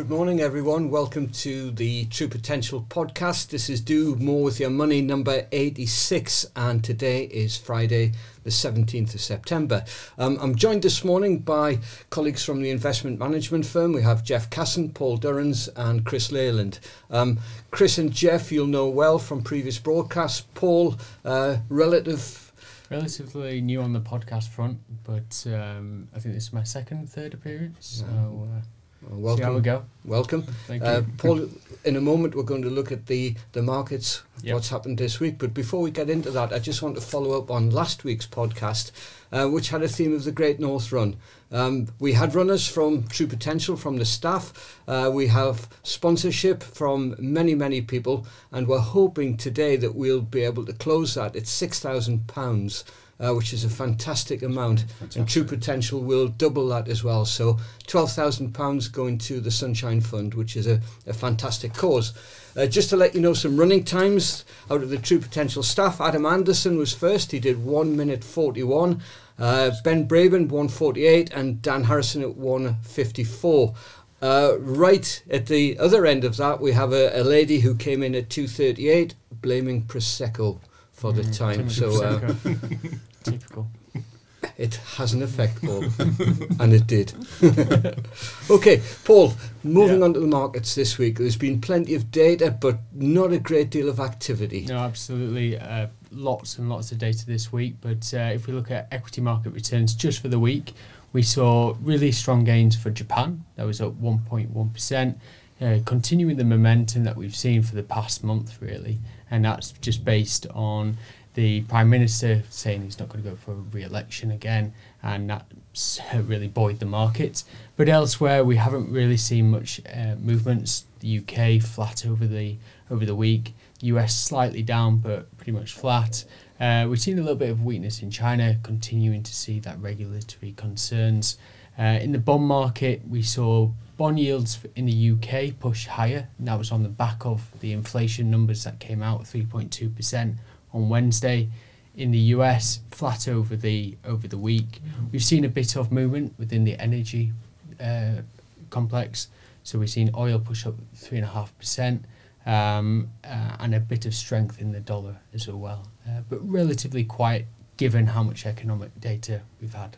Good morning, everyone. Welcome to the True Potential podcast. This is Do More with Your Money number 86, and today is Friday, the 17th of September. Um, I'm joined this morning by colleagues from the investment management firm. We have Jeff Casson, Paul Durrans, and Chris Leyland. Um, Chris and Jeff, you'll know well from previous broadcasts. Paul, uh, relative relatively new on the podcast front, but um, I think this is my second, third appearance. So uh, well, welcome. See how we go. Welcome. Thank uh, you. Paul, in a moment we're going to look at the, the markets, Yep. what's happened this week. But before we get into that, I just want to follow up on last week's podcast, uh, which had a theme of the Great North Run. Um, we had runners from True Potential from the staff. Uh, we have sponsorship from many, many people, and we're hoping today that we'll be able to close that at £6,000. Uh, which is a fantastic amount, and True Potential will double that as well. So, twelve thousand pounds going to the Sunshine Fund, which is a, a fantastic cause. Uh, just to let you know some running times out of the True Potential staff, Adam Anderson was first. He did one minute forty one. Uh, ben Braben one forty eight, and Dan Harrison at one fifty four. Uh, right at the other end of that, we have a, a lady who came in at two thirty eight, blaming prosecco for the Mm, time. So. Uh. Typical. it has an effect, Paul, and it did. okay, Paul. Moving Yeah. on to the markets this week. There's been plenty of data, but not a great deal of activity. No, absolutely. Uh, lots and lots of data this week. But uh, if we look at equity market returns just for the week, we saw really strong gains for Japan. That was up 1.1%, uh, continuing the momentum that we've seen for the past month, really. And that's just based on the Prime Minister saying he's not going to go for re election again. And that's uh, really buoyed the markets. But elsewhere, we haven't really seen much uh, movements. The UK flat over the over the week. US slightly down, but pretty much flat. Uh, we've seen a little bit of weakness in China, continuing to see that regulatory concerns. Uh, in the bond market, we saw bond yields in the UK push higher, and that was on the back of the inflation numbers that came out, 3.2% on Wednesday. In the US, flat over the over the week. We've seen a bit of movement within the energy uh, complex. So we've seen oil push up three and a half percent, um, uh, and a bit of strength in the dollar as well. Uh, but relatively quiet given how much economic data we've had.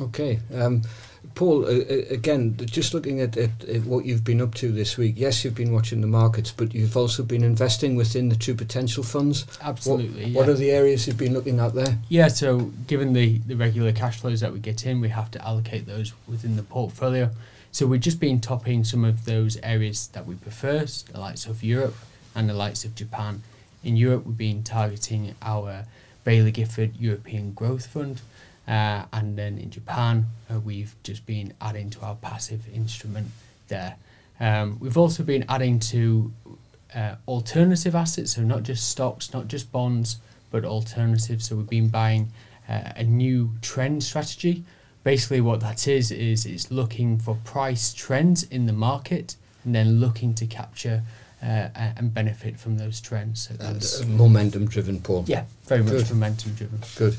Okay, um, Paul. Uh, uh, again, just looking at, at, at what you've been up to this week. Yes, you've been watching the markets, but you've also been investing within the True Potential funds. Absolutely. What yeah. are the areas you've been looking at there? Yeah, so given the, the regular cash flows that we get in, we have to allocate those within the portfolio. So we've just been topping some of those areas that we prefer, the likes of Europe and the likes of Japan. In Europe, we've been targeting our Baillie Gifford European Growth Fund. Uh, and then in Japan, uh, we've just been adding to our passive instrument there. Um, we've also been adding to uh, alternative assets, so not just stocks, not just bonds, but alternatives. So we've been buying uh, a new trend strategy. Basically, what that is is it's looking for price trends in the market and then looking to capture uh, and benefit from those trends. So that's uh, momentum driven, Paul. yeah, very much Good. momentum driven. Good.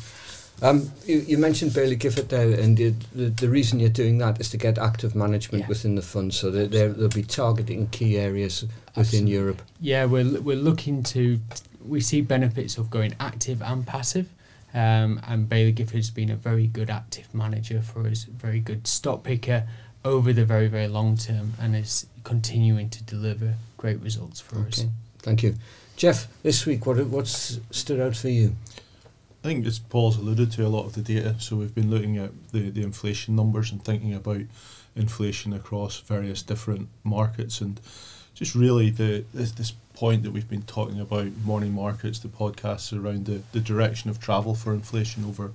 Um, you, you mentioned Baillie Gifford there, and the, the, the reason you're doing that is to get active management Yeah. within the fund, so that they'll be targeting key areas within Absolutely. Europe. Yeah, we're we're looking to we see benefits of going active and passive. Um, and Baillie Gifford's been a very good active manager for us, very good stock picker over the very very long term, and is continuing to deliver great results for us. Okay, thank you, Jeff. This week, what what's stood out for you? I think as Paul's alluded to a lot of the data, so we've been looking at the, the inflation numbers and thinking about inflation across various different markets and just really the this, this point that we've been talking about morning markets, the podcasts around the, the direction of travel for inflation over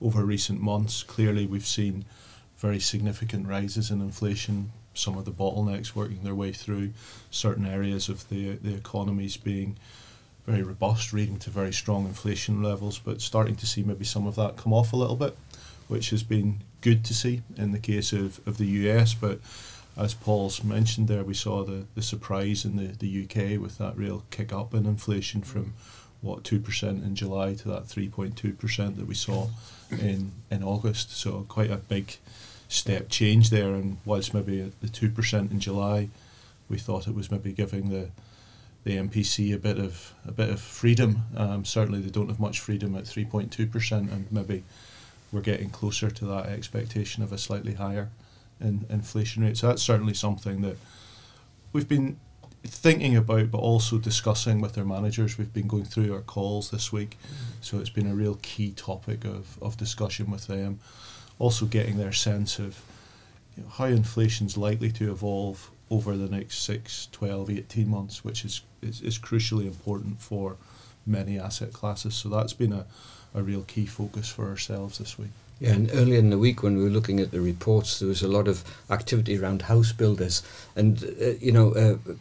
over recent months. Clearly we've seen very significant rises in inflation, some of the bottlenecks working their way through certain areas of the the economies being very robust, leading to very strong inflation levels, but starting to see maybe some of that come off a little bit, which has been good to see in the case of, of the US. But as Paul's mentioned there, we saw the, the surprise in the, the UK with that real kick up in inflation from what 2% in July to that 3.2% that we saw in, in August. So quite a big step change there. And whilst maybe the two percent in July, we thought it was maybe giving the the MPC a bit of a bit of freedom. Um, certainly, they don't have much freedom at three point two percent, and maybe we're getting closer to that expectation of a slightly higher in, inflation rate. So that's certainly something that we've been thinking about, but also discussing with our managers. We've been going through our calls this week, so it's been a real key topic of, of discussion with them. Also, getting their sense of you know, how inflation's likely to evolve over the next 6, 12, 18 months, which is, is, is crucially important for many asset classes. So that's been a, a real key focus for ourselves this week. Yeah, and earlier in the week when we were looking at the reports, there was a lot of activity around house builders, and uh, you know. Uh,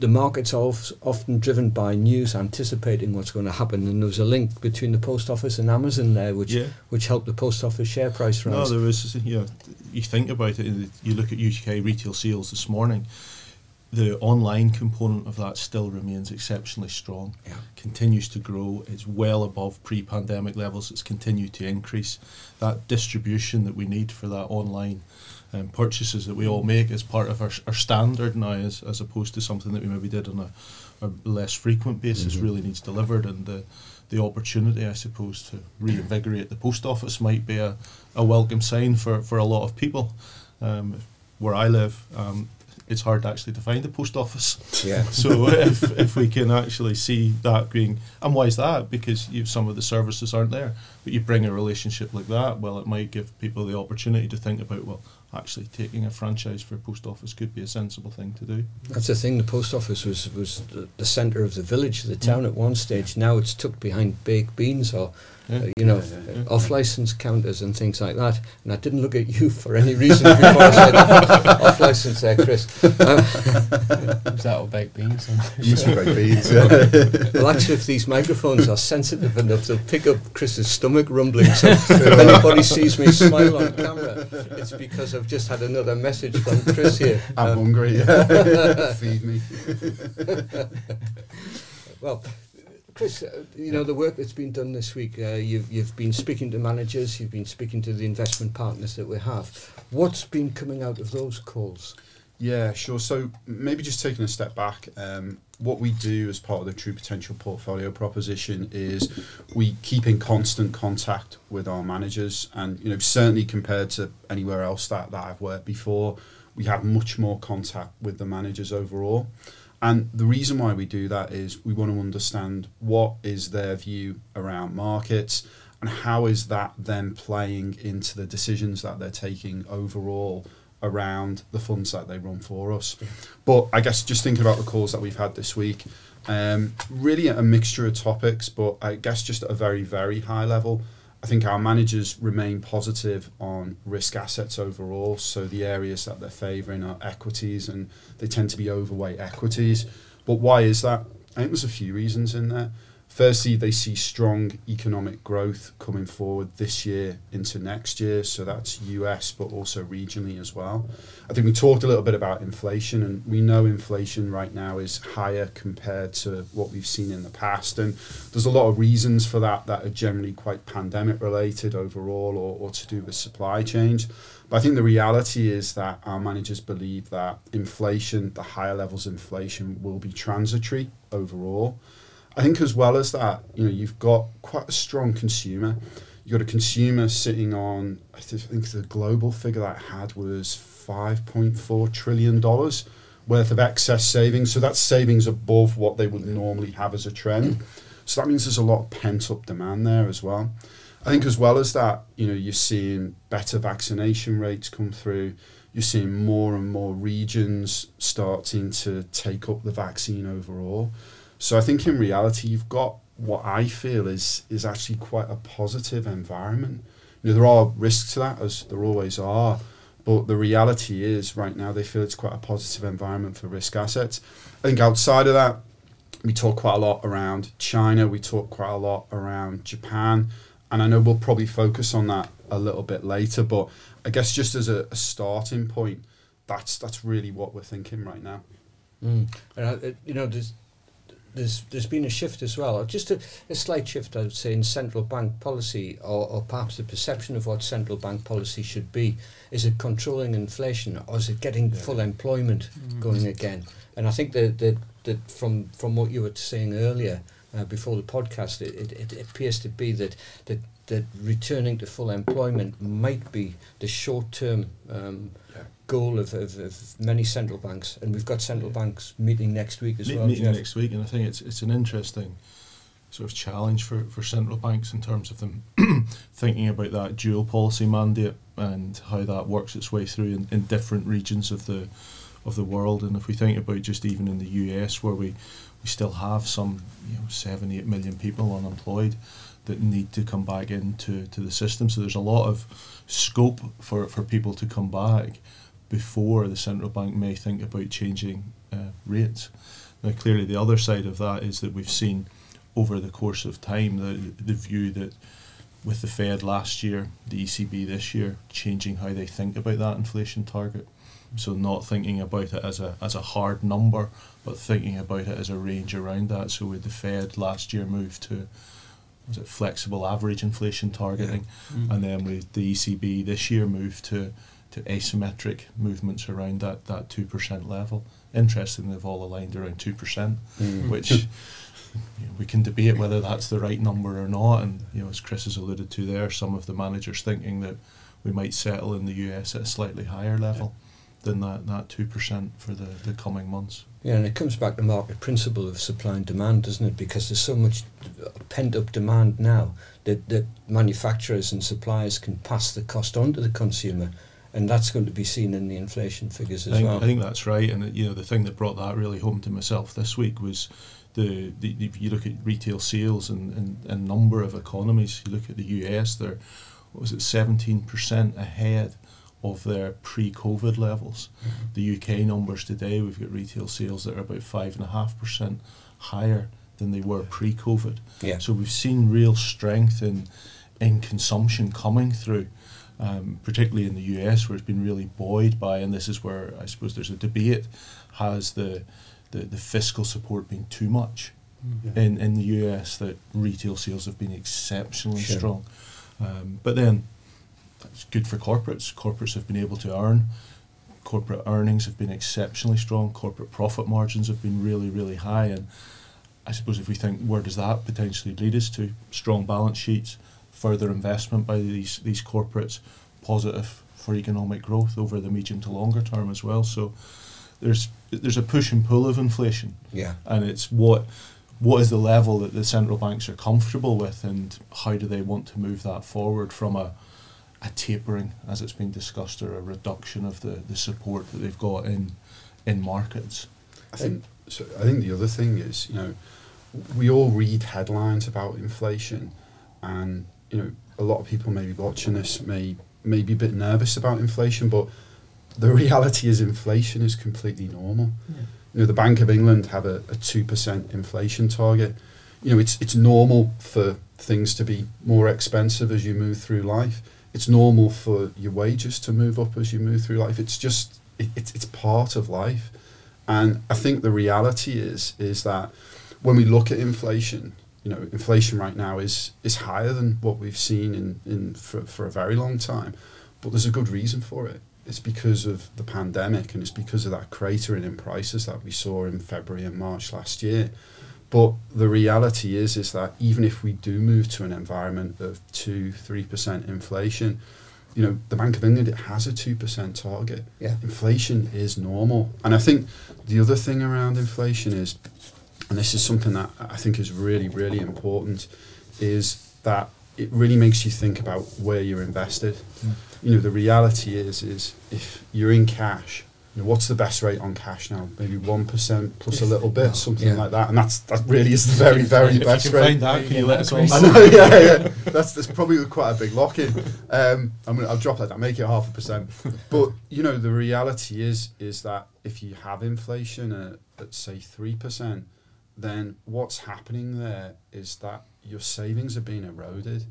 the market's often driven by news anticipating what's going to happen, and there was a link between the post office and Amazon there, which yeah. which helped the post office share price rise. No, there was. You know, you think about it. You look at UK retail sales this morning the online component of that still remains exceptionally strong. Yeah. Continues to grow. It's well above pre-pandemic levels. It's continued to increase. That distribution that we need for that online um, purchases that we all make as part of our, our standard now, as, as opposed to something that we maybe did on a, a less frequent basis, mm-hmm. really needs delivered. And the the opportunity, I suppose, to reinvigorate the post office might be a, a welcome sign for, for a lot of people. Um, where I live, um, it's hard actually to find a post office. Yeah. so if, if we can actually see that being, and why is that? Because you, some of the services aren't there. But you bring a relationship like that, well, it might give people the opportunity to think about, well, actually taking a franchise for a post office could be a sensible thing to do. That's the thing. The post office was was the, the centre of the village, the town mm. at one stage. Now it's tucked behind baked beans or. Uh, you know, yeah, yeah, off license counters and things like that. And I didn't look at you for any reason before I said off license there, Chris. Um, Was that all baked beans? Must be baked beans. well, actually, if these microphones are sensitive enough, they'll pick up Chris's stomach rumbling. So if anybody sees me smile on camera, it's because I've just had another message from Chris here. I'm um, hungry. Feed me. well, Chris, uh, you know the work that's been done this week. Uh, you've you've been speaking to managers, you've been speaking to the investment partners that we have. What's been coming out of those calls? Yeah, sure. So maybe just taking a step back, um, what we do as part of the True Potential portfolio proposition is we keep in constant contact with our managers, and you know certainly compared to anywhere else that that I've worked before, we have much more contact with the managers overall. And the reason why we do that is we want to understand what is their view around markets and how is that then playing into the decisions that they're taking overall around the funds that they run for us. But I guess just thinking about the calls that we've had this week, um, really a mixture of topics, but I guess just at a very, very high level. I think our managers remain positive on risk assets overall. So the areas that they're favouring are equities, and they tend to be overweight equities. But why is that? I think there's a few reasons in there. Firstly, they see strong economic growth coming forward this year into next year. So that's US, but also regionally as well. I think we talked a little bit about inflation, and we know inflation right now is higher compared to what we've seen in the past. And there's a lot of reasons for that that are generally quite pandemic related overall or, or to do with supply chains. But I think the reality is that our managers believe that inflation, the higher levels of inflation, will be transitory overall. I think as well as that, you know, you've got quite a strong consumer. You've got a consumer sitting on, I think the global figure that I had was $5.4 trillion worth of excess savings. So that's savings above what they would normally have as a trend. So that means there's a lot of pent up demand there as well. I think as well as that, you know, you're seeing better vaccination rates come through. You're seeing more and more regions starting to take up the vaccine overall. So I think in reality, you've got what I feel is is actually quite a positive environment. You know, there are risks to that, as there always are, but the reality is right now they feel it's quite a positive environment for risk assets. I think outside of that, we talk quite a lot around China. We talk quite a lot around Japan, and I know we'll probably focus on that a little bit later. But I guess just as a, a starting point, that's that's really what we're thinking right now. Mm. And I, you know, there's there's there's been a shift as well, just a, a slight shift, I would say, in central bank policy, or, or perhaps the perception of what central bank policy should be. Is it controlling inflation, or is it getting Yeah. full employment going again? And I think that that, that from from what you were saying earlier uh, before the podcast, it, it, it appears to be that that that returning to full employment might be the short term. Um. Goal of, of, of many central banks, and we've got central banks meeting next week as Me- well. meeting Jeff. next week, and I think it's it's an interesting sort of challenge for, for central banks in terms of them thinking about that dual policy mandate and how that works its way through in, in different regions of the of the world. And if we think about just even in the US, where we, we still have some you know seven eight million people unemployed that need to come back into to the system, so there's a lot of scope for, for people to come back before the central bank may think about changing uh, rates. Now, clearly, the other side of that is that we've seen over the course of time the, the view that with the Fed last year, the ECB this year, changing how they think about that inflation target. So not thinking about it as a as a hard number, but thinking about it as a range around that. So with the Fed last year moved to was it flexible average inflation targeting, Mm. and then with the ECB this year moved to to asymmetric movements around that that two percent level. Interestingly, they've all aligned around two percent, Mm. which you know, we can debate whether that's the right number or not. And you know, as Chris has alluded to there, some of the managers thinking that we might settle in the US at a slightly higher level than that that two percent for the, the coming months. Yeah, and it comes back to market principle of supply and demand, doesn't it? Because there's so much pent up demand now that, that manufacturers and suppliers can pass the cost on to the consumer, and that's going to be seen in the inflation figures I as think, well. I think that's right, and you know the thing that brought that really home to myself this week was the, the, if you look at retail sales and and a number of economies. You look at the US, they're what was it seventeen percent ahead of their pre-COVID levels. Mm-hmm. The UK numbers today, we've got retail sales that are about five and a half percent higher than they were pre-COVID. yeah. So we've seen real strength in in consumption coming through, um, particularly in the US, where it's been really buoyed by, and this is where I suppose there's a debate: has the the, the fiscal support been too much Yeah. in in the US that retail sales have been exceptionally Sure. strong, um, but then that's good for corporates. Corporates have been able to earn. Corporate earnings have been exceptionally strong. Corporate profit margins have been really, really high. And I suppose if we think where does that potentially lead us to? Strong balance sheets, further investment by these these corporates, positive for economic growth over the medium to longer term as well. So there's there's a push and pull of inflation, Yeah. and it's what what is the level that the central banks are comfortable with, and how do they want to move that forward from a a tapering, as it's been discussed, or a reduction of the, the support that they've got in in markets. I think so. I think the other thing is, you know, we all read headlines about inflation, and you know, a lot of people maybe watching this may may be a bit nervous about inflation, but the reality is inflation is completely normal. You know, the Bank of England have a, a two percent inflation target. You know, it's it's normal for things to be more expensive as you move through life. It's normal for your wages to move up as you move through life. It's just it, it's it's part of life. And I think the reality is is that when we look at inflation, you know, inflation right now is is higher than what we've seen in, in for, for a very long time. But there's a good reason for it. It's because of the pandemic and it's because of that cratering in prices that we saw in February and March last year. But the reality is is that even if we do move to an environment of two, three percent inflation, you know, the Bank of England it has a two percent target Yeah. inflation is normal. And I think the other thing around inflation is, and this is something that I think is really, really important, is that it really makes you think about where you're invested. Mm. You know, the reality is, is if you're in cash, you know, what's the best rate on cash now? Maybe one percent plus a little bit, something Yeah. like that. And that's that really is the very, very if best you can rate. find that, can you let us all I know? know, yeah, yeah. That's that's probably quite a big lock in. Um, I'm gonna, I'll drop that. down, make it half a percent. But you know, the reality is is that if you have inflation at, at say three percent, then what's happening there is that your savings are being eroded.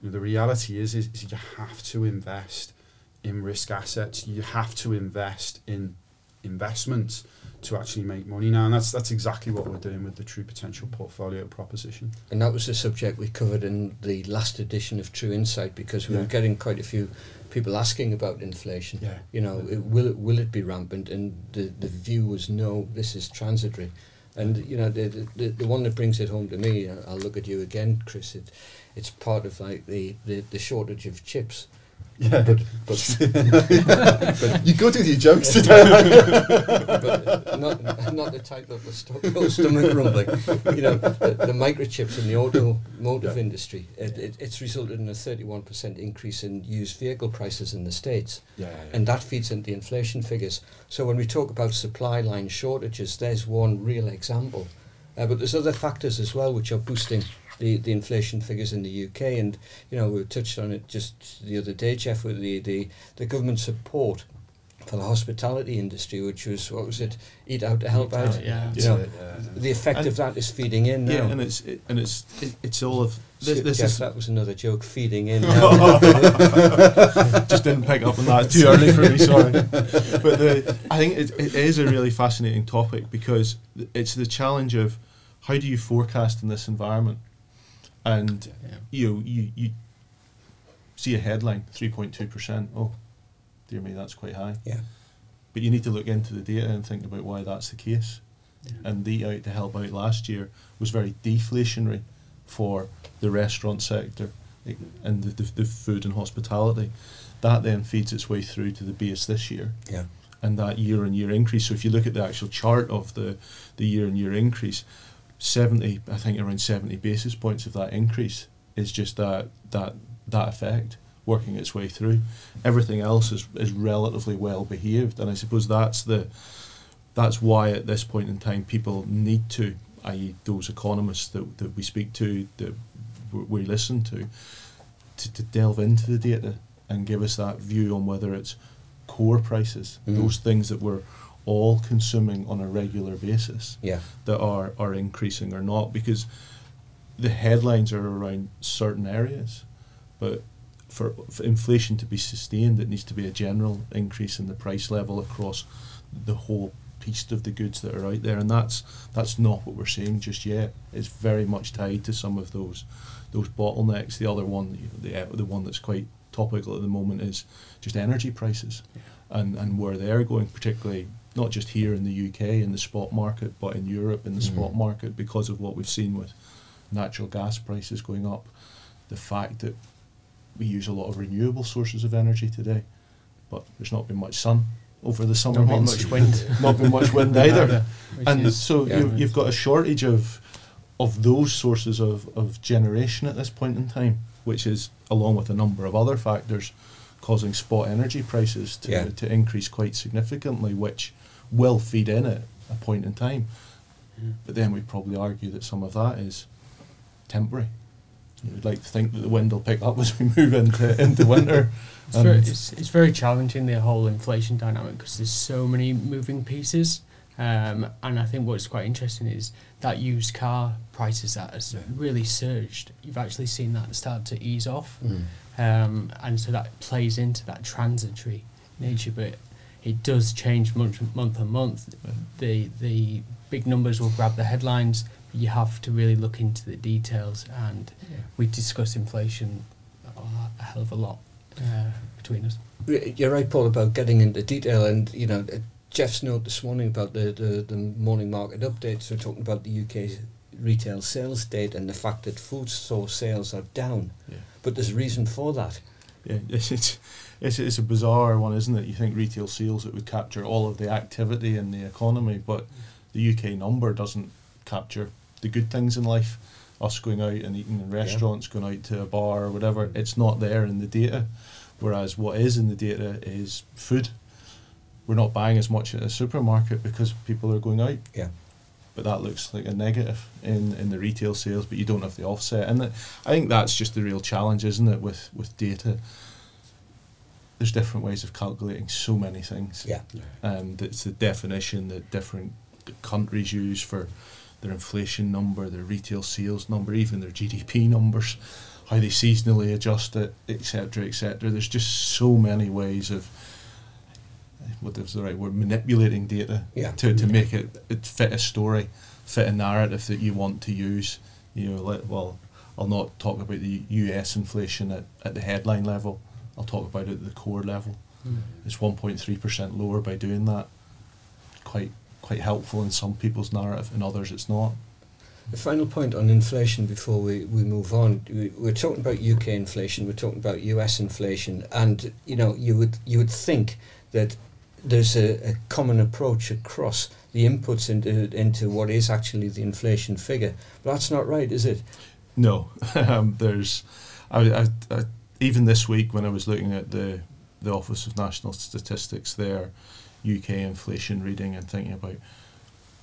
You know, the reality is, is is you have to invest in risk assets. You have to invest in investments to actually make money now, and that's that's exactly what we're doing with the True Potential portfolio proposition. And that was the subject we covered in the last edition of True Insight because we Yeah. were getting quite a few people asking about inflation. Yeah. You know, it, will it will it be rampant? And the the view was no, this is transitory. And you know, the the, the one that brings it home to me, uh, I'll look at you again, Chris. It, it's part of like the, the, the shortage of chips. Yeah, But but you go to your jokes today. but not not the type of the sto- your stomach rumbling. You know, the, the microchips in the automotive Yeah. industry. It, it, it's resulted in a 31% increase in used vehicle prices in the states, yeah, and that feeds into the inflation figures. So when we talk about supply line shortages, there's one real example. Uh, but there's other factors as well which are boosting the, the inflation figures in the UK. And, you know, we touched on it just the other day, Jeff, with the, the, the government support for the hospitality industry, which was, what was it, Eat Out to Help Eat Out. Out, yeah. You know, the effect And- of that is feeding in now. Yeah, and it's it, and it's it, it's all of this. Jeff, This is that was another joke, feeding in now. just didn't pick up on that too early for me. Sorry, but the, I think it, it is a really fascinating topic because it's the challenge of how do you forecast in this environment, and Yeah. you know, you you see a headline three point two percent. Oh, dear me, that's quite high. Yeah. But you need to look into the data and think about why that's the case. Yeah. And the out to help out last year was very deflationary for the restaurant sector eh, and the, the, the food and hospitality. That then feeds its way through to the base this year yeah. and that year on year increase. So if you look at the actual chart of the, the year on year increase, 70, I think around 70 basis points of that increase is just that, that, that effect working its way through. Everything else is, is relatively well behaved. And I suppose that's the, that's why at this point in time people need to, i.e., those economists that, that we speak to, that we listen to, to, to delve into the data and give us that view on whether it's core prices, Mm. those things that we're all consuming on a regular basis, Yeah. that are, are increasing or not, because the headlines are around certain areas, but for, for inflation to be sustained, it needs to be a general increase in the price level across the whole piece of the goods that are out there, and that's that's not what we're seeing just yet. It's very much tied to some of those those bottlenecks. The other one, the the one that's quite topical at the moment is just energy prices, and and where they're going, particularly not just here in the UK in the spot market, but in Europe in the Mm. spot market because of what we've seen with natural gas prices going up, the fact that we use a lot of renewable sources of energy today, but there's not been much sun over the summer Not been much wind. not been much wind either. Which And is- so yeah. you've, you've got a shortage of of those sources of, of generation at this point in time, which is along with a number of other factors causing spot energy prices to, Yeah. to increase quite significantly, which will feed in at a point in time. But then we'd probably argue that some of that is temporary. We'd like to think that the wind will pick up as we move into into winter. It's very, it's, it's very challenging the whole inflation dynamic because there's so many moving pieces. Um, and I think what's quite interesting is that used car prices that has Yeah. really surged. You've actually seen that start to ease off, Mm. Um, and so that plays into that transitory nature. But it does change month month on month. The the big numbers will grab the headlines, but you have to really look into the details. And we discuss inflation a hell of a lot uh, between us. You're right, Paul, about getting into detail, and you know, uh, Jeff's note this morning about the, the, the morning market updates. We're talking about the UK retail sales data and the fact that food store sales are down. Yeah. But there's a reason for that. Yeah, it's, it's it's it's a bizarre one, isn't it? You think retail sales that would capture all of the activity in the economy, but the UK number doesn't capture the good things in life. Us going out and eating in restaurants, going out to a bar or whatever, it's not there in the data. Whereas what is in the data is food. We're not buying as much at a supermarket because people are going out Yeah. But that looks like a negative in, in the retail sales, but you don't have the offset. And that- I think that's just the real challenge, isn't it, with, with data? There's different ways of calculating so many things. Yeah. Um, and it's the definition that different countries use for their inflation number, their retail sales number, even their GDP numbers, how they seasonally adjust it, etc., etc. There's just so many ways of what is the right word manipulating data Yeah. to, to make it, it fit a story, fit a narrative that you want to use. You know, let, well, I'll not talk about the U.S. inflation at, at the headline level. I'll talk about it at the core level. Hmm. It's 1.3 percent lower by doing that. Quite quite helpful in some people's narrative, in others it's not. The final point on inflation before we, we move on, we, we're talking about UK inflation, we're talking about US inflation, and you know you would you would think that there's a, a common approach across the inputs into into what is actually the inflation figure, but that's not right, is it? No, um, there's, I, I, I, even this week when I was looking at the the Office of National Statistics, their UK inflation reading, and thinking about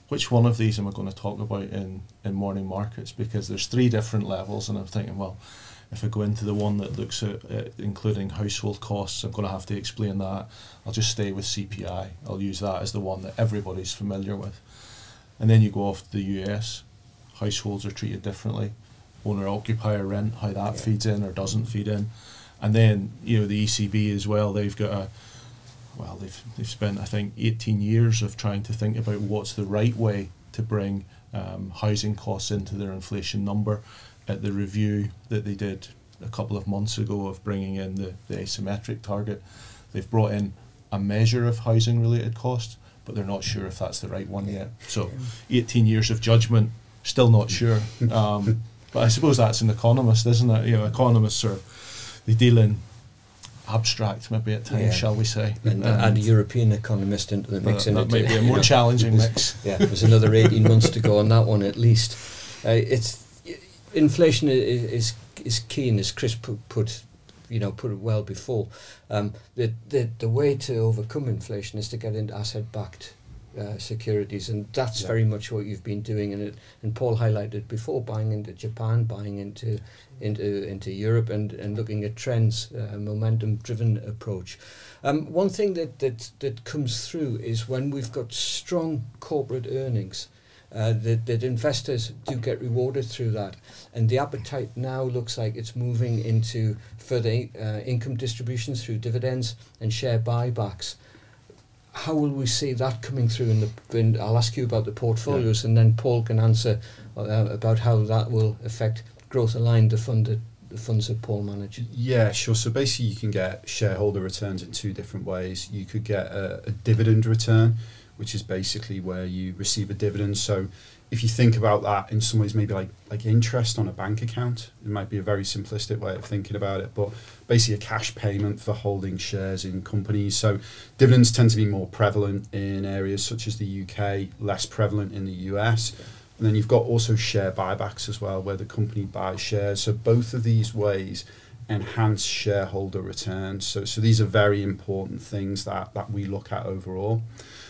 which one of these am I going to talk about in in morning markets? Because there's three different levels, and I'm thinking, well, if I go into the one that looks at, at including household costs, I'm going to have to explain that. I'll just stay with CPI. I'll use that as the one that everybody's familiar with, and then you go off to the US. Households are treated differently owner occupier rent, how that Yeah. feeds in or doesn't feed in. And then, you know, the ECB as well, they've got a well, they've they've spent I think eighteen years of trying to think about what's the right way to bring um, housing costs into their inflation number. At the review that they did a couple of months ago of bringing in the, the asymmetric target, they've brought in a measure of housing related costs, but they're not sure if that's the right one yet. So, 18 years of judgment, still not sure. Um, but I suppose that's an economist, isn't it? You know, economists are they deal in abstract maybe at times, Yeah. shall we say? And add a European economist into the mix. that, and that it- might be a more challenging mix. Yeah, there's another 18 months to go on that one at least. Uh, it's inflation i- i- is is key, and as Chris put, put you know put it well before. Um, the, the the way to overcome inflation is to get into asset-backed uh, securities, and that's Yeah. very much what you've been doing. And it, and Paul highlighted before buying into Japan, buying into into into Europe, and, and looking at trends, uh, momentum-driven approach. Um, one thing that, that that comes through is when we've got strong corporate earnings. Uh, that, that investors do get rewarded through that. And the appetite now looks like it's moving into further uh, income distributions through dividends and share buybacks. How will we see that coming through in the? In, I'll ask you about the portfolios, and then Paul can answer uh, about how that will affect growth aligned the funded the funds that Paul manages. Yeah, sure. So basically, you can get shareholder returns in two different ways. You could get a, a dividend return, which is basically where you receive a dividend. So if you think about that in some ways, maybe like like interest on a bank account, it might be a very simplistic way of thinking about it, but basically a cash payment for holding shares in companies. So dividends tend to be more prevalent in areas such as the UK, less prevalent in the US. And then you've got also share buybacks as well, where the company buys shares. So both of these ways enhance shareholder returns. So, so these are very important things that, that we look at overall.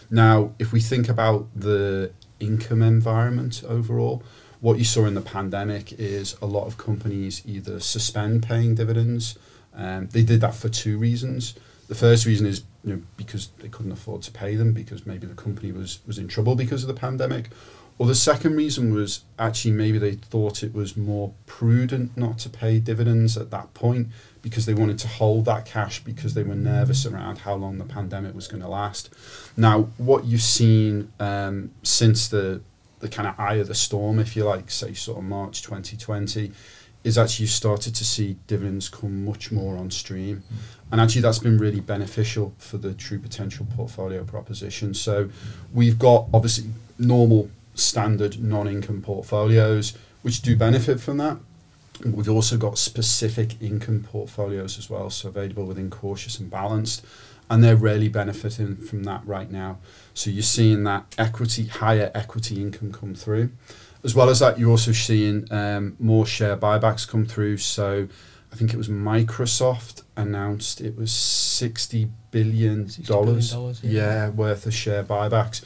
Now, if we think about the income environment overall, what you saw in the pandemic is a lot of companies either suspend paying dividends. Um, they did that for two reasons. The first reason is you know, because they couldn't afford to pay them because maybe the company was, was in trouble because of the pandemic. Or the second reason was actually maybe they thought it was more prudent not to pay dividends at that point because they wanted to hold that cash because they were nervous around how long the pandemic was going to last. Now, what you've seen um, since the the kind of eye of the storm, if you like, say sort of March 2020, is actually you started to see dividends come much more on stream. And actually, that's been really beneficial for the true potential portfolio proposition. So, we've got obviously normal standard non income portfolios, which do benefit from that. We've also got specific income portfolios as well, so available within cautious and balanced, and they're really benefiting from that right now. So you're seeing that equity, higher equity income come through. As well as that, you're also seeing um, more share buybacks come through. So I think it was Microsoft announced it was $60 billion, $60 billion, yeah. yeah, worth of share buybacks,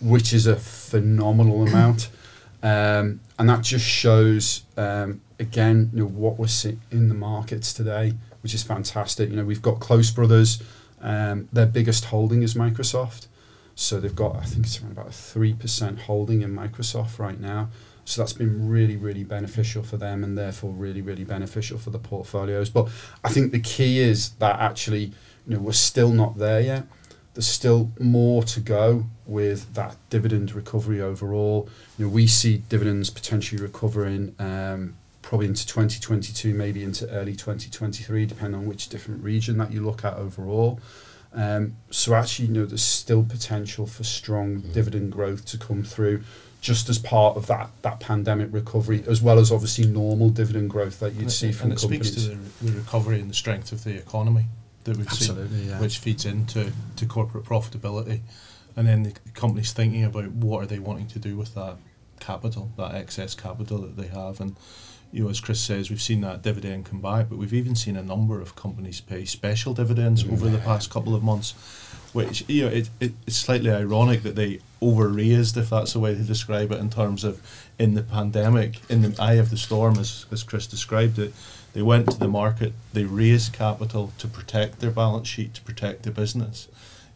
which is a phenomenal amount. Um, and that just shows, um, again, you know, what we're seeing in the markets today, which is fantastic. You know, we've got Close Brothers, um, their biggest holding is Microsoft. So they've got, I think it's around about a 3% holding in Microsoft right now. So that's been really, really beneficial for them and therefore really, really beneficial for the portfolios. But I think the key is that actually, you know, we're still not there yet. there's still more to go with that dividend recovery overall. You know, we see dividends potentially recovering um, probably into 2022, maybe into early 2023, depending on which different region that you look at overall. Um, so actually, you know, there's still potential for strong Mm. dividend growth to come through, just as part of that that pandemic recovery, as well as obviously normal dividend growth that you'd And see it- from and it companies. speaks to the, the recovery and the strength of the economy that we've seen. Yeah. which feeds into to corporate profitability, and then the companies thinking about what are they wanting to do with that capital, that excess capital that they have, and you know, as Chris says, we've seen that dividend come back, but we've even seen a number of companies pay special dividends mm. over the past couple of months, which you know, it, it, it's slightly ironic that they over-raised, if that's the way to describe it, in terms of in the pandemic, in the eye of the storm, as as Chris described it. They went to the market, they raised capital to protect their balance sheet, to protect the business.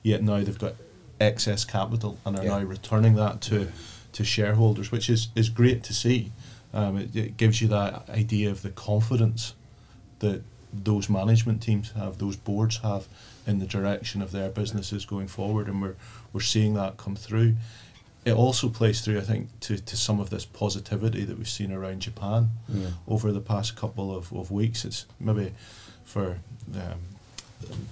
Yet now they've got excess capital and are Yeah. now returning that to, to shareholders, which is, is great to see. Um, it, it gives you that idea of the confidence that those management teams have, those boards have in the direction of their businesses going forward, and we're, we're seeing that come through. It also plays through, I think, to, to some of this positivity that we've seen around Japan Yeah. over the past couple of, of weeks. It's maybe for um,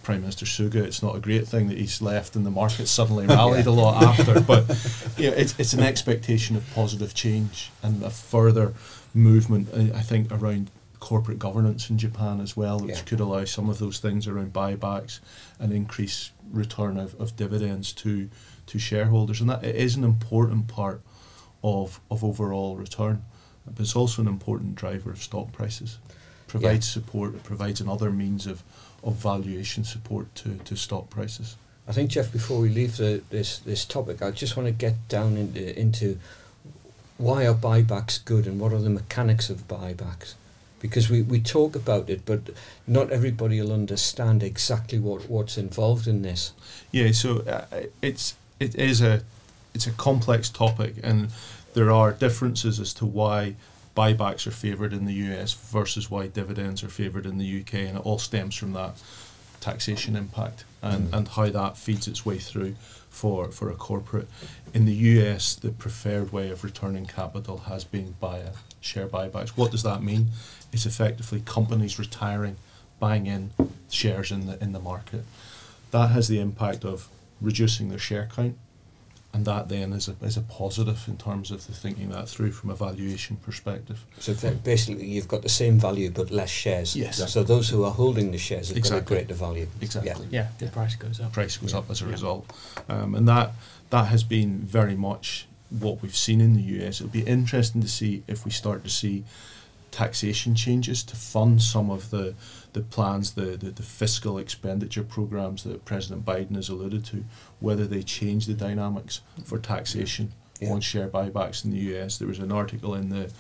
Prime Minister Suga, it's not a great thing that he's left and the market suddenly rallied a lot after. But you know, it's, it's an expectation of positive change and a further movement, uh, I think, around corporate governance in Japan as well, which Yeah. could allow some of those things around buybacks and increase return of, of dividends to to shareholders. And that it is an important part of, of overall return. But it's also an important driver of stock prices. Provides support, it provides another means of, of valuation support to, to stock prices. I think Jeff, before we leave the, this this topic, I just want to get down into into why are buybacks good and what are the mechanics of buybacks, because we, we talk about it, but not everybody will understand exactly what, what's involved in this. Yeah, so uh, it's it is a it's a complex topic, and there are differences as to why buybacks are favoured in the US versus why dividends are favoured in the UK, and it all stems from that taxation impact and, Mm. and how that feeds its way through for, for a corporate. In the US, the preferred way of returning capital has been via share buybacks. What does that mean? It's effectively companies retiring, buying in shares in the in the market. That has the impact of reducing their share count, and that then is a, is a positive in terms of the thinking that through from a valuation perspective. So basically, you've got the same value but less shares. Yes. So those who are holding the shares have Exactly. got a greater value. Exactly. Yeah, the price goes up. price goes Yeah. up as a Yeah. result, um, and that that has been very much what we've seen in the US. It'll be interesting to see if we start to see taxation changes to fund some of the the plans, the, the, the fiscal expenditure programs that President Biden has alluded to, whether they change the dynamics for taxation Yeah. on share buybacks in the US. There was an article in the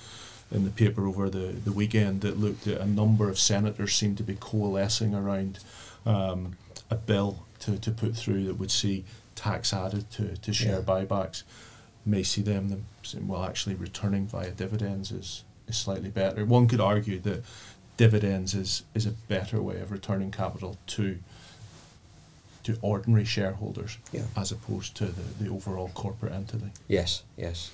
in the paper over the, the weekend that looked at a number of senators seem to be coalescing around um, a bill to, to put through that would see tax added to, to share Yeah. buybacks. May see them, them well, actually returning via dividends is, is slightly better. One could argue that dividends is, is a better way of returning capital to to ordinary shareholders Yeah. as opposed to the, the overall corporate entity. Yes, yes.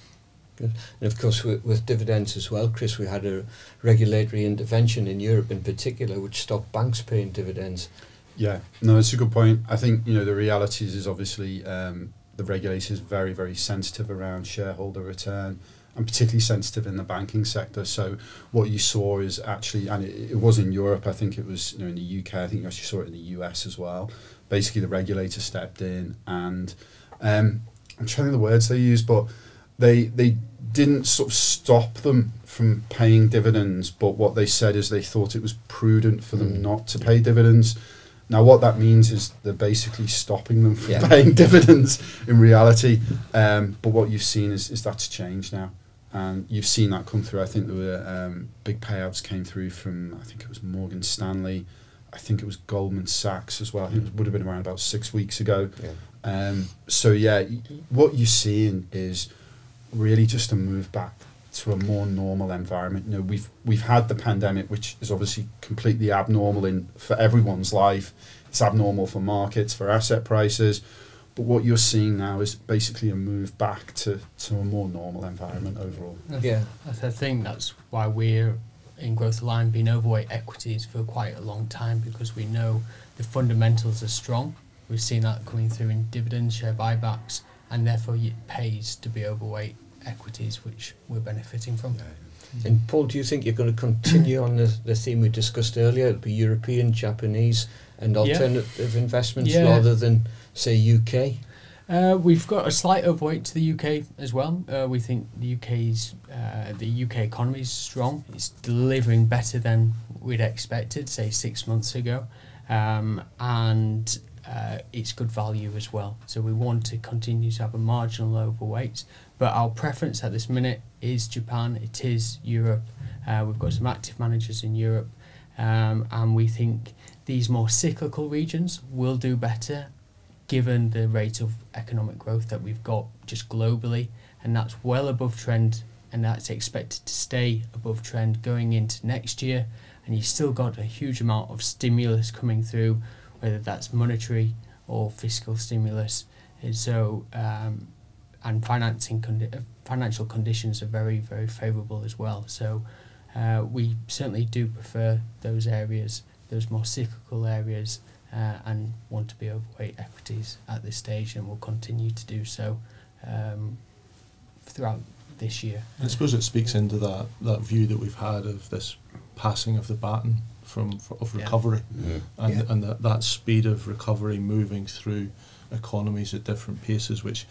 Good. And of course, with, with dividends as well, Chris, we had a regulatory intervention in Europe in particular which stopped banks paying dividends. Yeah, no, it's a good point. I think you know the reality is, is obviously um, the regulator is very very sensitive around shareholder return, and particularly sensitive in the banking sector. So what you saw is actually, and it, it was in Europe. I think it was you know in the UK. I think you actually saw it in the US as well. Basically, the regulator stepped in, and um, I'm trying to the words they used, but they they didn't sort of stop them from paying dividends, but what they said is they thought it was prudent for them Mm. not to pay dividends. Now, what that means is they're basically stopping them from Yeah. paying dividends in reality. Um, but what you've seen is, is that's changed now. And you've seen that come through. I think there were um, big payouts came through from, I think it was Morgan Stanley. I think it was Goldman Sachs as well. I think it would have been around about six weeks ago. Yeah. Um, so, yeah, what you're seeing is really just a move back to a more normal environment. You know, we've we've had the pandemic, which is obviously completely abnormal in for everyone's life. It's abnormal for markets, for asset prices. But what you're seeing now is basically a move back to, to a more normal environment overall. Yeah. I think that's why we're in Growth Aligned being overweight equities for quite a long time because we know the fundamentals are strong. We've seen that coming through in dividends, share buybacks, and therefore it pays to be overweight equities, which we're benefiting from. And Paul, do you think you're going to continue on the, the theme we discussed earlier? It'll be European, Japanese, and Yeah. alternative investments Yeah. rather than, say, UK? Uh, we've got a slight overweight to the UK as well. Uh, we think the UK's uh, the UK economy is strong. It's delivering better than we'd expected, say six months ago, um, and uh, it's good value as well. So we want to continue to have a marginal overweight, but our preference at this minute is Japan. It is Europe. Uh, we've got some active managers in Europe, um, and we think these more cyclical regions will do better given the rate of economic growth that we've got just globally, and that's well above trend, and that's expected to stay above trend going into next year. And you've still got a huge amount of stimulus coming through, whether that's monetary or fiscal stimulus. And so, um, and financing condi- uh, financial conditions are very, very favourable as well. So, uh, we certainly do prefer those areas, those more cyclical areas, uh, and want to be overweight equities at this stage, and will continue to do so um, throughout this year. I suppose it speaks into that, that view that we've had of this passing of the baton from f- of Yeah. recovery and, Yeah. and that, that speed of recovery moving through economies at different paces, which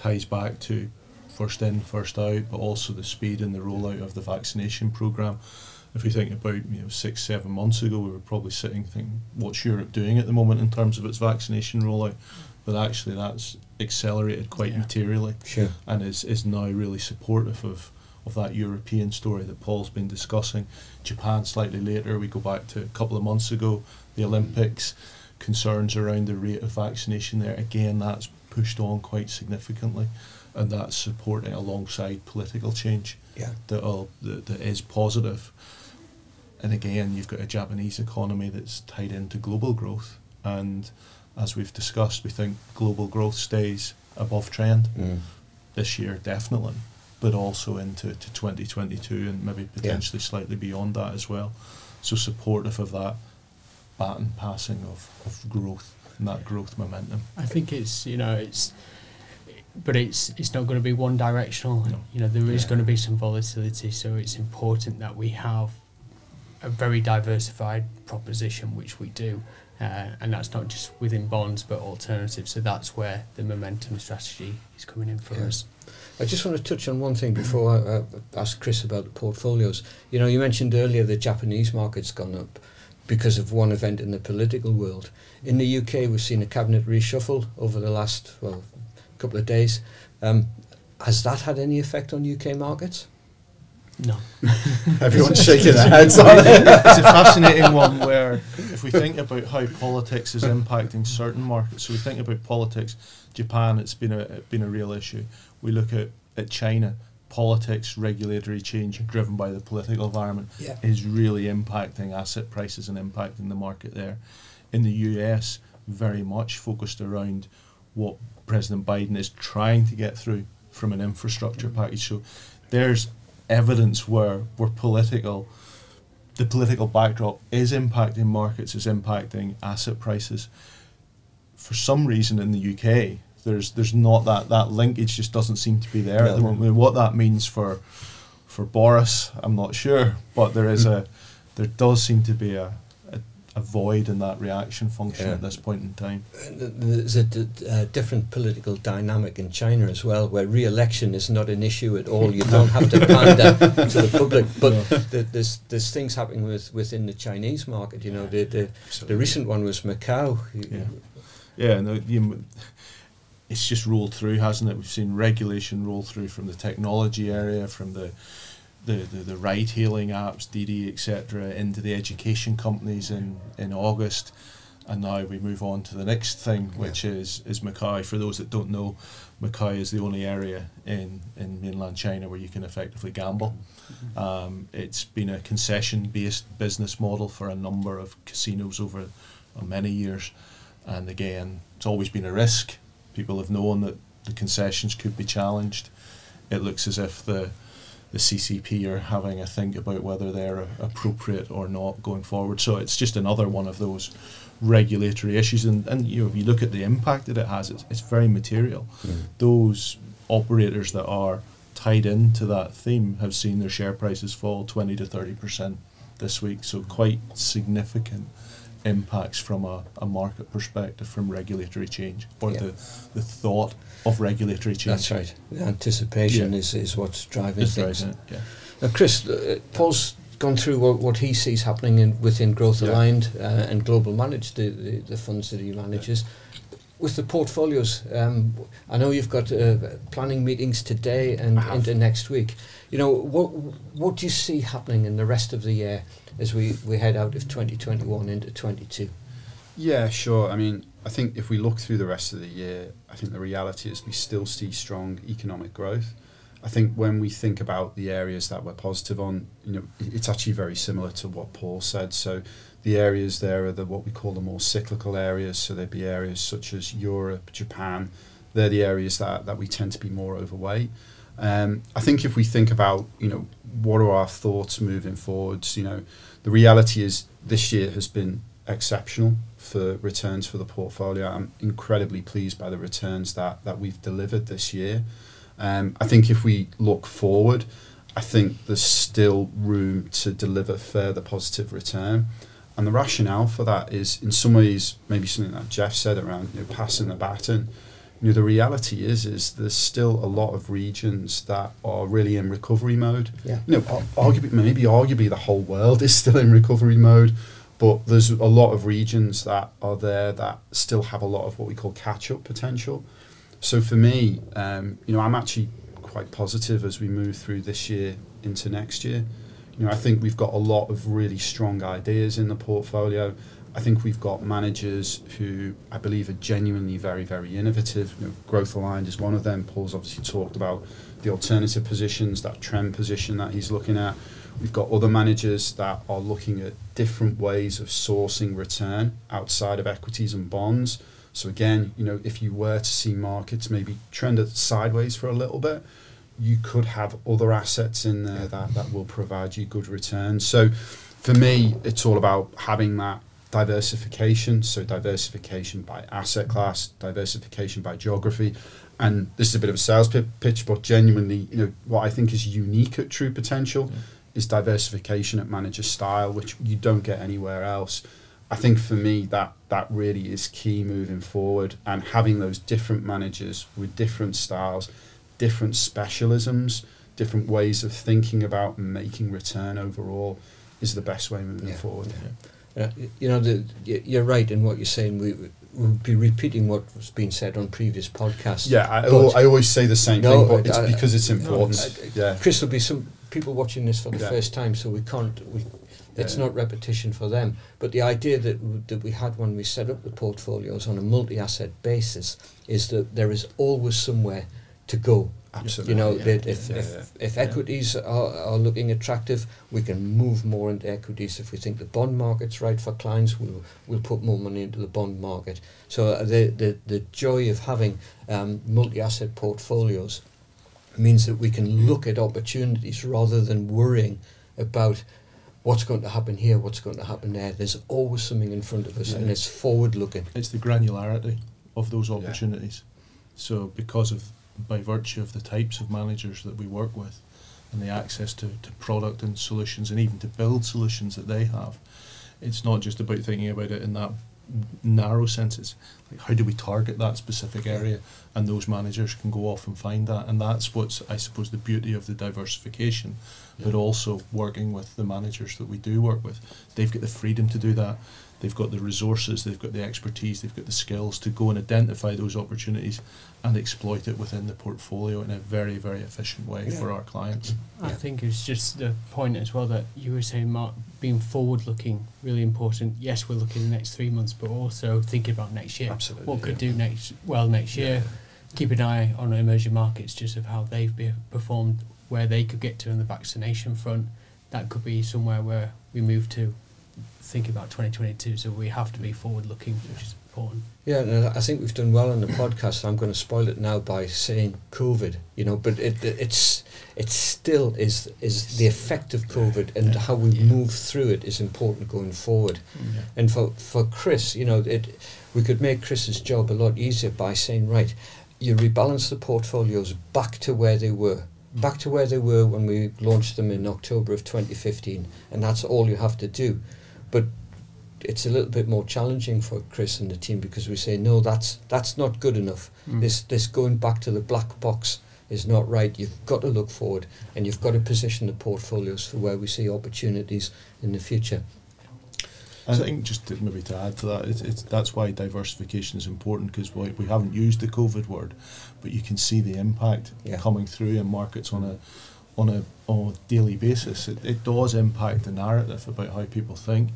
ties back to first in, first out, but also the speed and the rollout of the vaccination program. If we think about you know six, seven months ago, we were probably sitting thinking, what's Europe doing at the moment in terms of its vaccination rollout? But actually, that's accelerated quite Yeah. materially Sure. and is, is now really supportive of, of that European story that Paul's been discussing. Japan slightly later, we go back to a couple of months ago, the Olympics, concerns around the rate of vaccination there. Again, that's pushed on quite significantly, and that's supporting alongside political change Yeah. that, will, that, that is positive. And again, you've got a Japanese economy that's tied into global growth, and as we've discussed, we think global growth stays above trend Mm. this year definitely, but also into to 2022 and maybe potentially slightly beyond that as well. So supportive of that baton passing of, of growth and that growth momentum. I think it's you know it's, but it's it's not going to be one directional. No. You know there is Yeah. going to be some volatility, so it's important that we have a very diversified proposition, which we do, uh, and that's not just within bonds but alternatives. So that's where the momentum strategy is coming in for Yeah. us. I just want to touch on one thing before I uh, ask Chris about the portfolios. You know, you mentioned earlier the Japanese market's gone up because of one event in the political world. In the UK, we've seen a cabinet reshuffle over the last well couple of days. Um, has that had any effect on UK markets? No. Everyone's shaking their heads on it. it's a fascinating one where if we think about how politics is impacting certain markets, so we think about politics, Japan, it's been a been a real issue. We look at, at China, politics, regulatory change driven by the political environment Yeah. is really impacting asset prices and impacting the market there. In the US, very much focused around what President Biden is trying to get through from an infrastructure package. So there's evidence where where political the political backdrop is impacting markets, is impacting asset prices. For some reason in the UK, there's there's not that that linkage just doesn't seem to be there at the moment. What that means for for Boris, I'm not sure, but there is a there does seem to be a a, a void in that reaction function Yeah. at this point in time. There's a d- uh, different political dynamic in China as well, where re-election is not an issue at all. You don't have to pander to the public. But th- there's there's things happening with within the Chinese market. You know, the the, the recent one was Macau. Yeah. Yeah, the, you, it's just rolled through, hasn't it? We've seen regulation roll through from the technology area, from the the, the, the ride hailing apps, Didi, etc., into the education companies in, in August. and now we move on to the next thing, which is is Macau. For those that don't know, Macau is the only area in, in mainland China where you can effectively gamble. Um, it's been a concession based business model for a number of casinos over uh, many years, and again, it's always been a risk. People have known that the concessions could be challenged. It looks as if the the CCP are having a think about whether they're appropriate or not going forward. So it's just another one of those regulatory issues, and, and you know if you look at the impact that it has, it's, it's very material. Mm. Those operators that are tied into that theme have seen their share prices fall twenty to thirty percent this week, so quite significant impacts from a, a market perspective from regulatory change or Yeah. the the thought of regulatory change. That's right. The anticipation Yeah. is, is what's driving Is things. driving it, yeah. Now, Chris, uh, Paul's gone through what, what he sees happening in, within Growth. Aligned uh, and Global Managed, the, the, the funds that he manages. With the portfolios, um, I know you've got uh, planning meetings today and into next week. You know, what what do you see happening in the rest of the year as we, we head out of 2021 into 22? Yeah, sure. I mean, I think if we look through the rest of the year, I think the reality is we still see strong economic growth. I think when we think about the areas that we're positive on, you know, it's actually very similar to what Paul said. So the areas there are the what we call the more cyclical areas. So there'd be areas such as Europe, Japan. They're the areas that, that we tend to be more overweight. Um, I think if we think about, you know, what are our thoughts moving forwards, you know, the reality is this year has been exceptional for returns for the portfolio. I'm incredibly pleased by the returns that, that we've delivered this year. Um, I think if we look forward, I think there's still room to deliver further positive return. And the rationale for that is, in some ways, maybe something that Jeff said around you know, passing the baton. You know, the reality is, is there's still a lot of regions that are really in recovery mode Yeah. you know, arguably, maybe arguably the whole world is still in recovery mode, but there's a lot of regions that are there that still have a lot of what we call catch-up potential. So for me, um, you know, I'm actually quite positive as we move through this year into next year. Know, I think we've got a lot of really strong ideas in the portfolio. I think we've got managers who I believe are genuinely very, very innovative. You know, growth aligned is one of them. Paul's obviously talked about the alternative positions, that trend position that he's looking at. We've got other managers that are looking at different ways of sourcing return outside of equities and bonds. So again, you know, if you were to see markets maybe trend sideways for a little bit, you could have other assets in there that, that will provide you good returns. So for me, it's all about having that diversification. So diversification by asset class, diversification by geography. And this is a bit of a sales pi- pitch, but genuinely, you know, what I think is unique at True Potential is diversification at manager style, which you don't get anywhere else. I think for me that that really is key moving forward, and having those different managers with different styles, different specialisms, different ways of thinking about making return overall is the best way moving Yeah. forward. Uh, you know, the, you're right in what you're saying. We, we'll be repeating what was being said on previous podcasts. Yeah, I, I always say the same No, thing, but it's I- because it's no, important. I- yeah, Chris, there'll be some people watching this for the Yeah. first time, so we can't. We, it's Yeah. not repetition for them. But the idea that w- that we had when we set up the portfolios on a multi-asset basis is that there is always somewhere to go. absolutely. You know, yeah. that if, Yeah, if, yeah. if Yeah. equities are, are looking attractive, we can move more into equities. If we think the bond market's right for clients, we'll, we'll put more money into the bond market. So uh, the, the, the joy of having um, multi-asset portfolios means that we can look at opportunities rather than worrying about what's going to happen here, what's going to happen there. There's always something in front of us and it's forward-looking. It's the granularity of those Yeah. opportunities. So because of by virtue of the types of managers that we work with and the access to, to product and solutions and even to build solutions that they have, it's not just about thinking about it in that narrow sense. It's like how do we target that specific area? And those managers can go off and find that. And that's what's I suppose the beauty of the diversification but also working with the managers that we do work with. They've got the freedom to do that they've got the resources, they've got the expertise, they've got the skills to go and identify those opportunities and exploit it within the portfolio in a very, very efficient way Yeah. for our clients. I Yeah. think it's just the point as well that you were saying, Mark, being forward looking, really important. Yes, we're looking the next three months, but also thinking about next year. Absolutely, What could yeah. do next well next year. Keep an eye on emerging markets just of how they've be, performed, where they could get to on the vaccination front. That could be somewhere where we move to thinking about 2022. So we have to be forward looking, which is important. Yeah, and I think we've done well on the podcast. I'm going to spoil it now by saying COVID. You know, but it, it's it still is is the effect of COVID and how we Yeah. move through it is important going forward. Yeah. And for for Chris, you know, it we could make Chris's job a lot easier by saying, right, you rebalance the portfolios back to where they were. Mm. Back to where they were when we launched them in October of 2015, and that's all you have to do. But it's a little bit more challenging for Chris and the team because we say no, that's that's not good enough. Mm. This this going back to the black box is not right. You've got to look forward and you've got to position the portfolios for where we see opportunities in the future. I think just to, maybe to add to that, it's, it's that's why diversification is important because we, we haven't used the COVID word, but you can see the impact Yeah. coming through in markets on a on a on a daily basis. It, it does impact the narrative about how people think.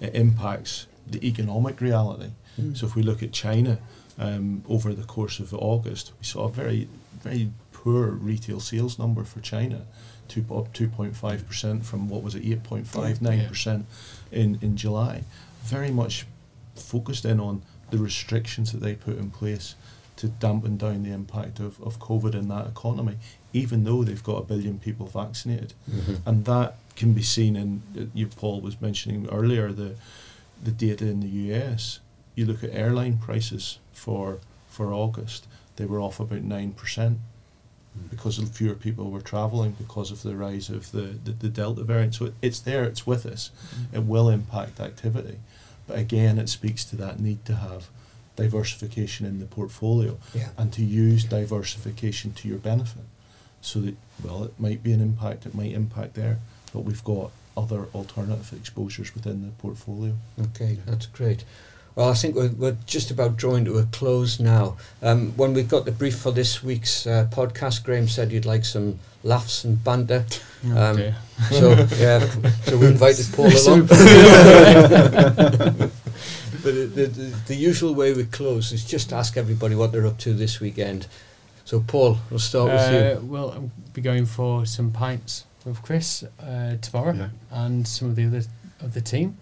It impacts the economic reality. So if we look at China um, over the course of August, we saw a very very poor retail sales number for China, two, up 2.5 percent from what was it 8.59 percent in in July. Very much focused in on the restrictions that they put in place to dampen down the impact of, of COVID in that economy, even though they've got a billion people vaccinated. Mm-hmm. And that can be seen in uh, you Paul was mentioning earlier the the data in the US you look at airline prices for for August they were off about 9% mm. because of fewer people were traveling because of the rise of the, the, the delta variant. So it, it's there it's with us. Mm-hmm. It will impact activity. But again it speaks to that need to have diversification in the portfolio Yeah. and to use diversification to your benefit. So that, well, it might be an impact, it might impact there, but we've got other alternative exposures within the portfolio. Okay, that's great. Well, I think we're, we're just about drawing to a close now. Um, when we got the brief for this week's uh, podcast, Graham said you'd like some laughs and banter. Um, Okay. So yeah, so we invited Paul along. but the, the, the, the usual way we close is just ask everybody what they're up to this weekend. So Paul, we'll start with Uh, you. well, I'll be going for some pints with Chris uh, tomorrow Yeah. and some of the other of the team,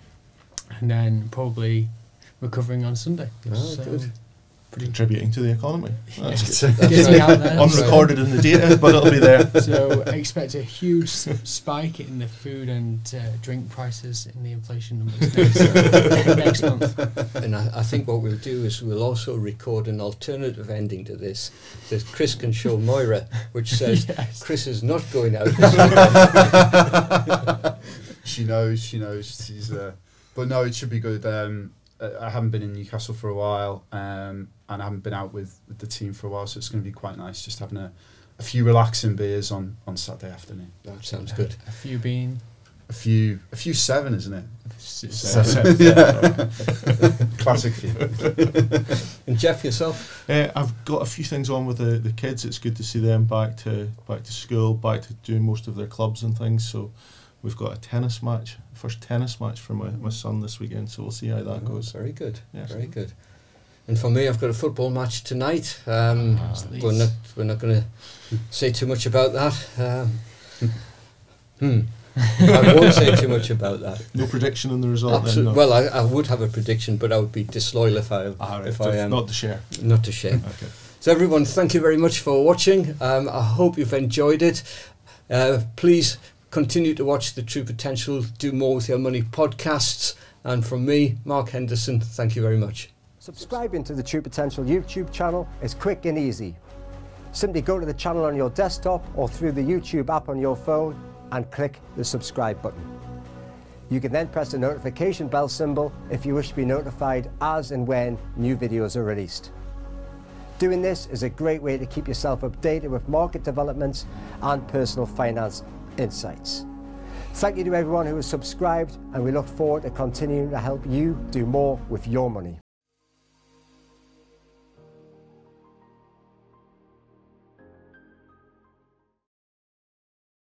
and then probably recovering on Sunday. Oh, good. Contributing to the economy. That's Getting right. out there. unrecorded in the data, but it'll be there. So I expect a huge spike in the food and uh, drink prices in the inflation numbers next, next month. And I, I think what we'll do is we'll also record an alternative ending to this that Chris can show Moira, which says Yes. Chris is not going out she knows, she knows. She's uh, but no, it should be good. Um, I haven't been in Newcastle for a while, um, and I haven't been out with, with the team for a while, so it's going to be quite nice just having a, a few relaxing beers on, on Saturday afternoon. That sounds good. A few being A few, a few seven, isn't it? Classic few. And Jeff, yourself? Uh, I've got a few things on with the, the kids. It's good to see them back to back to school, back to doing most of their clubs and things. So we've got a tennis match, first tennis match for my, my son this weekend. So we'll see how that Oh, goes. very good. Yes. Very good. And for me, I've got a football match tonight. Um, Ah, we're not we're not going to say too much about that. Um, hmm. I won't say too much about that. No prediction on the result. Absolute- Then, no. Well, I, I would have a prediction, but I would be disloyal if I Ah, right, if so I am not to share. not to share. Okay. So everyone, thank you very much for watching. Um, I hope you've enjoyed it. Uh, please continue to watch the True Potential Do More with Your Money podcasts. And from me, Mark Henderson, thank you very much. Subscribing to the True Potential YouTube channel is quick and easy. Simply go to the channel on your desktop or through the YouTube app on your phone and click the subscribe button. You can then press the notification bell symbol if you wish to be notified as and when new videos are released. Doing this is a great way to keep yourself updated with market developments and personal finance insights. Thank you to everyone who has subscribed, and we look forward to continuing to help you do more with your money.